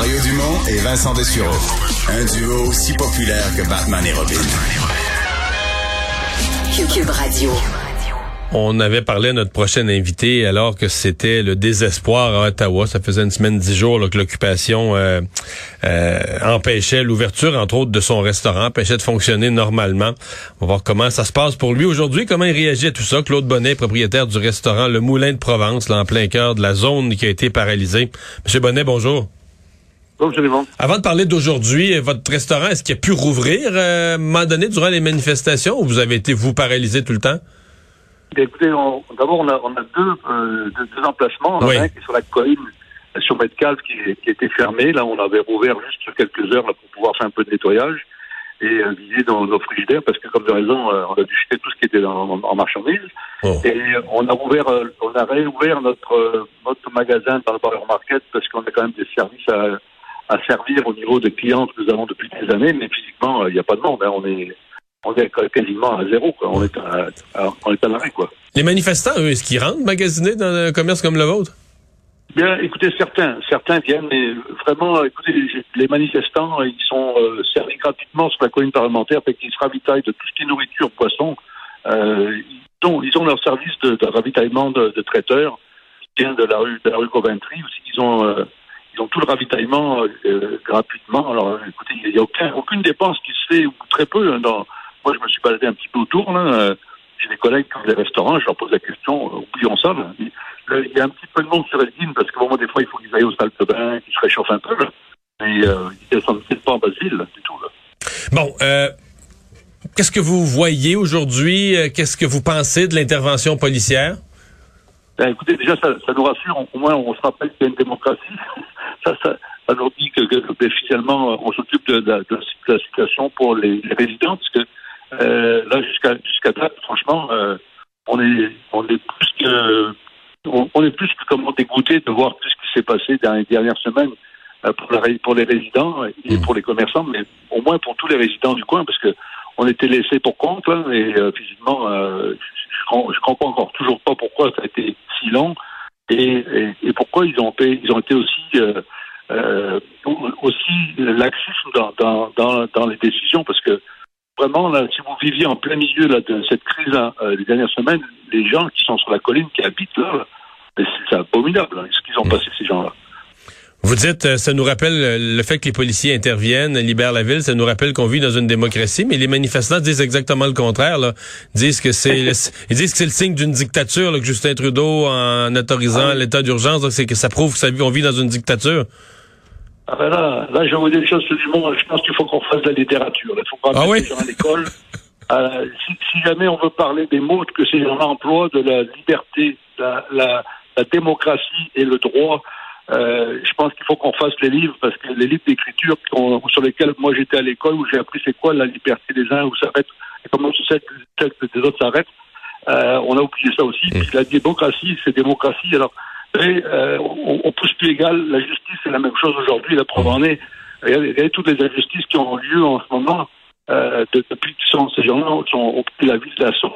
Mario Dumont et Vincent Dessureau. Un duo aussi populaire que Batman et Robin. Cube Radio. On avait parlé à notre prochain invité alors que c'était le désespoir à Ottawa. Ça faisait une semaine, dix jours là, que l'occupation euh, euh, empêchait l'ouverture, entre autres, de son restaurant, empêchait de fonctionner normalement. On va voir comment ça se passe pour lui aujourd'hui, comment il réagit à tout ça. Claude Bonnet, propriétaire du restaurant Le Moulin de Provence, là, en plein cœur de la zone qui a été paralysée. Monsieur Bonnet, bonjour. Avant de parler d'aujourd'hui, votre restaurant, est-ce qu'il a pu rouvrir euh, à un moment donné durant les manifestations ou vous avez été, vous, paralysé tout le temps? écoutez, d'abord, on a, on a deux, euh, deux, emplacements. Oui. Un qui est sur la colline, euh, sur Metcalf, qui, qui était fermé. Là, on avait rouvert juste sur quelques heures là, pour pouvoir faire un peu de nettoyage et euh, vider dans nos frigidaires, parce que, comme de raison, euh, on a dû jeter tout ce qui était en, en marchandises. Oh. Et euh, on a ouvert, euh, on a réouvert notre, euh, notre magasin dans le Bar Market, parce qu'on a quand même des services à, à servir au niveau des clients que nous avons depuis des années, mais physiquement, il n'y a pas de monde. Hein. On est on est quasiment à zéro. Quoi. On est à, à, on est à l'arrêt, quoi. Les manifestants, eux, est-ce qu'ils rentrent magasiner dans un commerce comme le vôtre? Bien, écoutez, certains, certains viennent, mais vraiment, écoutez, les manifestants, ils sont euh, servis gratuitement sur la colline parlementaire, fait qu'ils se ravitaillent de tout ce qui est nourriture, poisson. Euh, ils, ont, ils ont leur service de, de ravitaillement de, de, traiteurs qui vient de la rue de la rue Coventry. Aussi, ils ont, euh, ils ont tout le ravitaillement euh, gratuitement. Alors, écoutez, il n'y a aucun, aucune dépense qui se fait, ou très peu, hein, dans moi, je me suis baladé un petit peu autour. Là. J'ai des collègues qui ont des restaurants, je leur pose la question, oublions ça. Là. Il y a un petit peu de monde sur Elgin parce que moi, des fois, il faut qu'ils aillent au salle de bain, qu'ils se réchauffent un peu. Là. Mais euh, ils ne sont pas en Basile du tout. Là. Bon, euh, qu'est-ce que vous voyez aujourd'hui? Qu'est-ce que vous pensez de l'intervention policière? Ben, écoutez, déjà, ça, ça, nous rassure. Au moins, on se rappelle qu'il y a une démocratie. Ça, ça, ça nous dit que, que, que officiellement, on s'occupe de, de, de, la situation pour les, les résidents, parce que euh, là, jusqu'à jusqu'à date, franchement, euh, on est on est plus que on, on, est plus que comment dégoûté de voir tout ce qui s'est passé dans les dernières semaines euh, pour, la, pour les résidents et mmh. pour les commerçants, mais au moins pour tous les résidents du coin, parce que on était laissés pour compte là, et euh, physiquement, je, je comprends encore toujours pas pourquoi ça a été si long et, et, et pourquoi ils ont été, ils ont été aussi euh, aussi laxisme dans, dans, dans, dans les décisions, parce que vraiment, là, si vous viviez en plein milieu là, de cette crise hein, euh, les dernières semaines, les gens qui sont sur la colline, qui habitent là, c'est abominable hein, ce qu'ils ont mmh. passé, ces gens-là. Vous dites, euh, ça nous rappelle le fait que les policiers interviennent, libèrent la ville, ça nous rappelle qu'on vit dans une démocratie, mais les manifestants disent exactement le contraire. Là. Ils disent que c'est, le, ils disent que c'est le signe d'une dictature, là, que Justin Trudeau, en autorisant ah oui. l'état d'urgence, c'est que ça prouve qu'on vit dans une dictature. Ah ben là, là, je vais vous dire une chose monde. Je pense qu'il faut qu'on fasse de la littérature. Il faut pas ah oui? les gens à l'école. Euh, si, si, jamais on veut parler des mots que ces gens emploient, de la liberté, la, la, la démocratie et le droit, euh, je pense qu'il faut qu'on fasse les livres parce que les livres d'écriture sur lesquels moi j'étais à l'école où j'ai appris c'est quoi la liberté des uns où s'arrête et comment que des autres s'arrêtent. Euh, on a oublié ça aussi. Puis la démocratie, c'est démocratie. Alors et euh, on, on, pousse plus égal. La justice, c'est la même chose aujourd'hui. La preuve en est. Regardez, regardez, toutes les injustices qui ont lieu en ce moment euh, de, depuis que sont, ces gens-là qui ont pris la vie de l'assaut.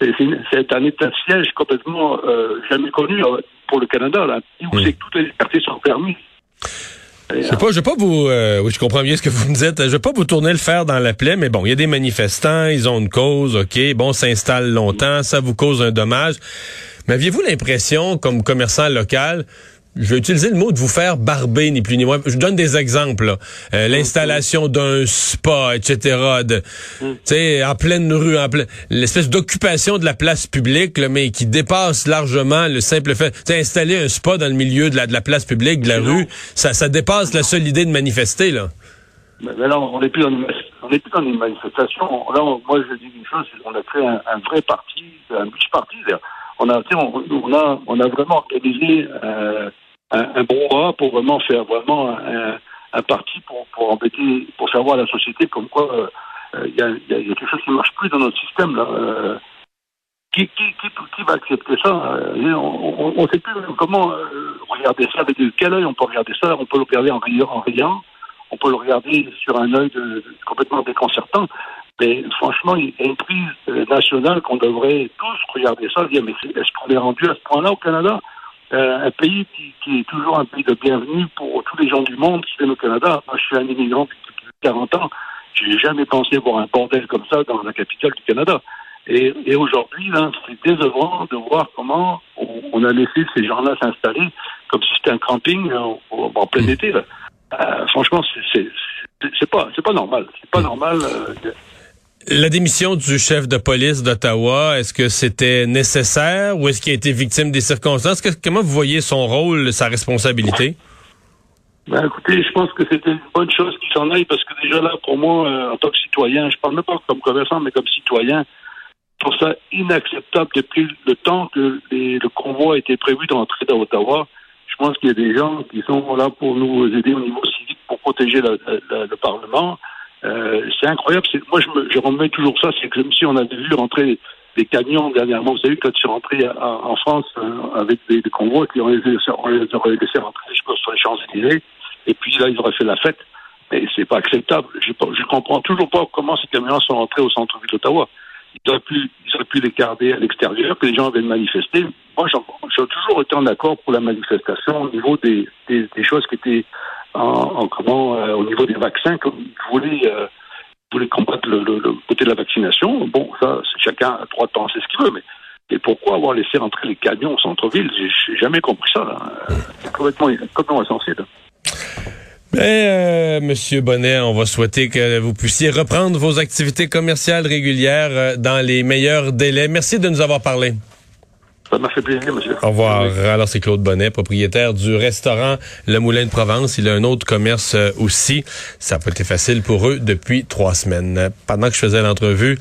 C'est un état de siège complètement euh, jamais connu pour le Canada, là, où c'est que toutes les libertés sont permises. Je sais pas, je vais pas vous, euh, oui, je comprends bien ce que vous me dites. Je vais pas vous tourner le fer dans la plaie, mais bon, il y a des manifestants, ils ont une cause, ok, bon, s'installe longtemps, ça vous cause un dommage. Mais aviez-vous l'impression, comme commerçant local, je vais utiliser le mot de vous faire barber, ni plus ni moins. Je donne des exemples. Euh, L'installation d'un spa, etc. De, mm. en pleine rue, en pleine, l'espèce d'occupation de la place publique, là, mais qui dépasse largement le simple fait. T'sais, installer un spa dans le milieu de la, de la place publique, de la mais rue, non. ça, ça dépasse la seule idée de manifester. Là. Mais, mais là, on n'est plus plus dans une manifestation. Là, on, moi, je dis une chose, on a créé un, un vrai parti, un multi-parti. On a, on, on, a, on a vraiment organisé euh, un, un brouhaha pour vraiment faire vraiment un, parti pour, pour embêter, pour faire voir à la société comme quoi il euh, y, a, y, a, a, quelque chose qui ne marche plus dans notre système. Là. Euh, qui, qui, qui, va accepter ça On ne sait plus comment euh, regarder ça, avec quel œil on peut regarder ça. On peut le regarder en riant, on peut le regarder sur un œil complètement déconcertant. Mais franchement, il y a une prise nationale qu'on devrait tous regarder ça, dire mais est-ce qu'on est rendu à ce point-là au Canada? Un pays qui, est toujours un pays de bienvenue pour tous les gens du monde qui viennent au Canada. Moi, je suis un immigrant depuis 40 ans. Je n'ai jamais pensé voir un bordel comme ça dans la capitale du Canada. Et, et aujourd'hui, là, c'est décevant de voir comment on, a laissé ces gens-là s'installer comme si c'était un camping en, en plein été. Là. Euh, franchement, c'est c'est pas c'est pas normal. C'est pas normal. Euh, la démission du chef de police d'Ottawa, est-ce que c'était nécessaire ou est-ce qu'il a été victime des circonstances? comment vous voyez son rôle, sa responsabilité? Ben, écoutez, je pense que c'était une bonne chose qu'il s'en aille parce que déjà là, pour moi, euh, en tant que citoyen, je parle même pas comme commerçant, mais comme citoyen, je trouve ça inacceptable depuis le temps que le convoi a été prévu d'entrer dans Ottawa. Je pense qu'il y a des gens qui sont là pour nous aider au niveau civique pour protéger le Parlement. Euh, c'est incroyable. Moi, je, me, je remets toujours ça. C'est comme si on avait vu rentrer des camions dernièrement. Vous savez, quand je suis rentré en France euh, avec des, convois, qui on les, on les laissés rentrer sur les Champs-Élysées, et puis là, ils auraient fait la fête. Mais c'est pas acceptable. Je, je comprends toujours pas comment ces camions sont rentrés au centre-ville d'Ottawa. Ils auraient pu, ils auraient pu les garder à l'extérieur, que les gens viennent manifester. Moi, j'ai toujours été en accord pour la manifestation au niveau des, des, des choses qui étaient en, comment, euh, au niveau des vaccins, comme vous voulez, euh, voulez combattre le, le, côté de la vaccination. Bon, ça, chacun a droit de penser ce qu'il veut, mais et pourquoi avoir laissé entrer les camions au centre-ville? J'ai jamais compris ça. C'est complètement, complètement insensé. Ben, euh, Monsieur Bonnet, on va souhaiter que vous puissiez reprendre vos activités commerciales régulières euh, dans les meilleurs délais. Merci de nous avoir parlé. Au revoir. Alors, c'est Claude Bonnet, propriétaire du restaurant Le Moulin de Provence. Il a un autre commerce euh, aussi. Ça n'a pas été facile pour eux depuis trois semaines. Pendant que je faisais l'entrevue,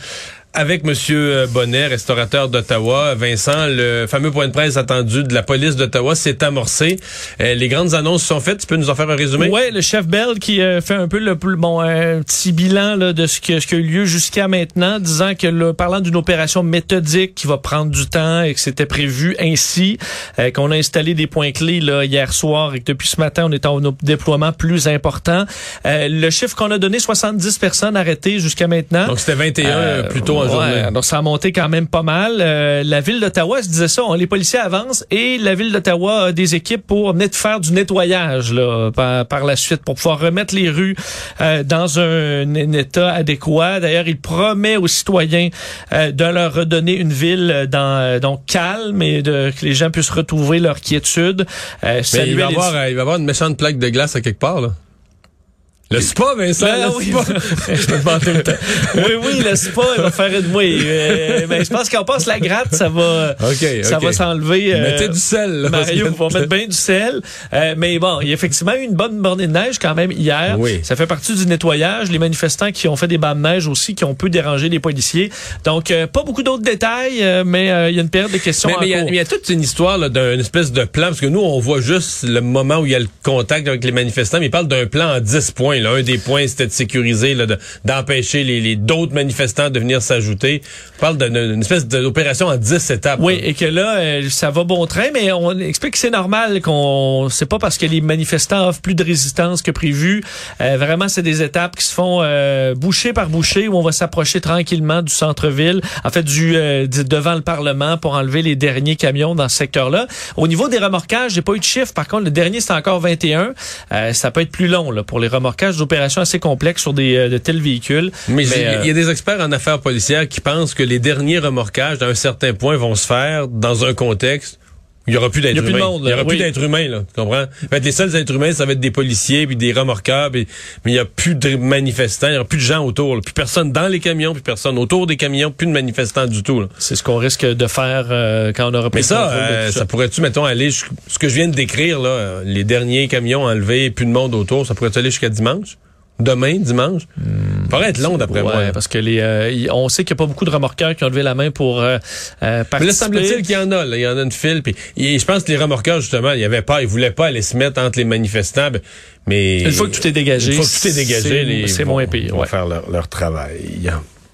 avec Monsieur euh, Bonnet, restaurateur d'Ottawa, Vincent, le fameux point de presse attendu de la police d'Ottawa s'est amorcé. Euh, les grandes annonces sont faites. Tu peux nous en faire un résumé? Ouais, le chef Bell qui euh, fait un peu le bon un petit bilan là, de ce, que, ce qui a eu lieu jusqu'à maintenant, disant que le, parlant d'une opération méthodique qui va prendre du temps et que c'était prévu ainsi, qu'on a installé des points clés là hier soir et que depuis ce matin on est en déploiement plus important. le chiffre qu'on a donné, 70 personnes arrêtées jusqu'à maintenant. Donc c'était 21 plutôt Ouais, donc ça a monté quand même pas mal. Euh, la ville d'Ottawa se disait ça, les policiers avancent et la ville d'Ottawa a des équipes pour net faire du nettoyage là, par, la suite pour pouvoir remettre les rues euh, dans un, état adéquat. D'ailleurs, il promet aux citoyens euh, de leur redonner une ville dans donc calme et de, que les gens puissent retrouver leur quiétude. Mais il va, avoir, il va avoir une méchante plaque de glace à quelque part là. Le spa, Vincent, ben, le oui. spa. je le temps. oui, oui, le spa, il va faire une oui. Euh, mais je pense qu'on passe la gratte, ça va, ça va s'enlever. Euh, Mettez du sel. Là, Mario, va mettre bien du sel. Euh, mais bon, il y a effectivement eu une bonne bornée de neige quand même hier. Oui. Ça fait partie du nettoyage. Les manifestants qui ont fait des bancs de neige aussi, qui ont pu déranger les policiers. Donc, euh, pas beaucoup d'autres détails, mais il y a une période de questions. Mais il y, a toute une histoire d'une espèce de plan, parce que nous, on voit juste le moment où il y a le contact avec les manifestants, mais il parle d'un plan en 10 points un des points, c'était de sécuriser, d'empêcher les, d'autres manifestants de venir s'ajouter. On parle d'une espèce d'opération en 10 étapes. Oui, et que là, euh, ça va bon train, mais on explique que c'est normal qu'on... C'est pas parce que les manifestants offrent plus de résistance que prévu. Euh, vraiment, c'est des étapes qui se font euh, boucher par boucher, où on va s'approcher tranquillement du centre-ville, en fait, du devant le Parlement pour enlever les derniers camions dans ce secteur-là. Au niveau des remorquages, j'ai pas eu de chiffre. Par contre, le dernier, c'est encore 21. ça peut être plus long là, pour les remorquages d'opérations assez complexes sur des, euh, de tels véhicules. Mais, il y a euh, des experts en affaires policières qui pensent que les derniers remorquages, à un certain point, vont se faire dans un contexte il n'y aura plus d'êtres humains. il n'y aura plus d'êtres humains, là. Tu comprends? En fait, les seuls êtres humains, ça va être des policiers puis des remorqueurs, mais il n'y a plus de manifestants, il n'y aura plus de gens autour. Plus personne dans les camions, plus personne autour des camions, plus de manifestants du tout. C'est ce qu'on risque de faire euh, quand on aura Mais ça, ça, pourrait-tu, mettons, aller ce que je viens de décrire, là, les derniers camions enlevés, plus de monde autour, ça pourrait aller jusqu'à dimanche? Demain, dimanche? Hmm. Ça pourrait être long, d'après moi. parce que les, euh, on sait qu'il n'y a pas beaucoup de remorqueurs qui ont levé la main pour euh, euh participer. Mais là, semble-t-il qu'il y en a. Là. Il y en a une file. Puis, je pense que les remorqueurs, justement, il y avait pas, ils voulaient pas aller se mettre entre les manifestants. Ben, mais une fois que tout est dégagé, une fois que tout est dégagé, c'est moins pire. Ils vont faire leur, leur travail.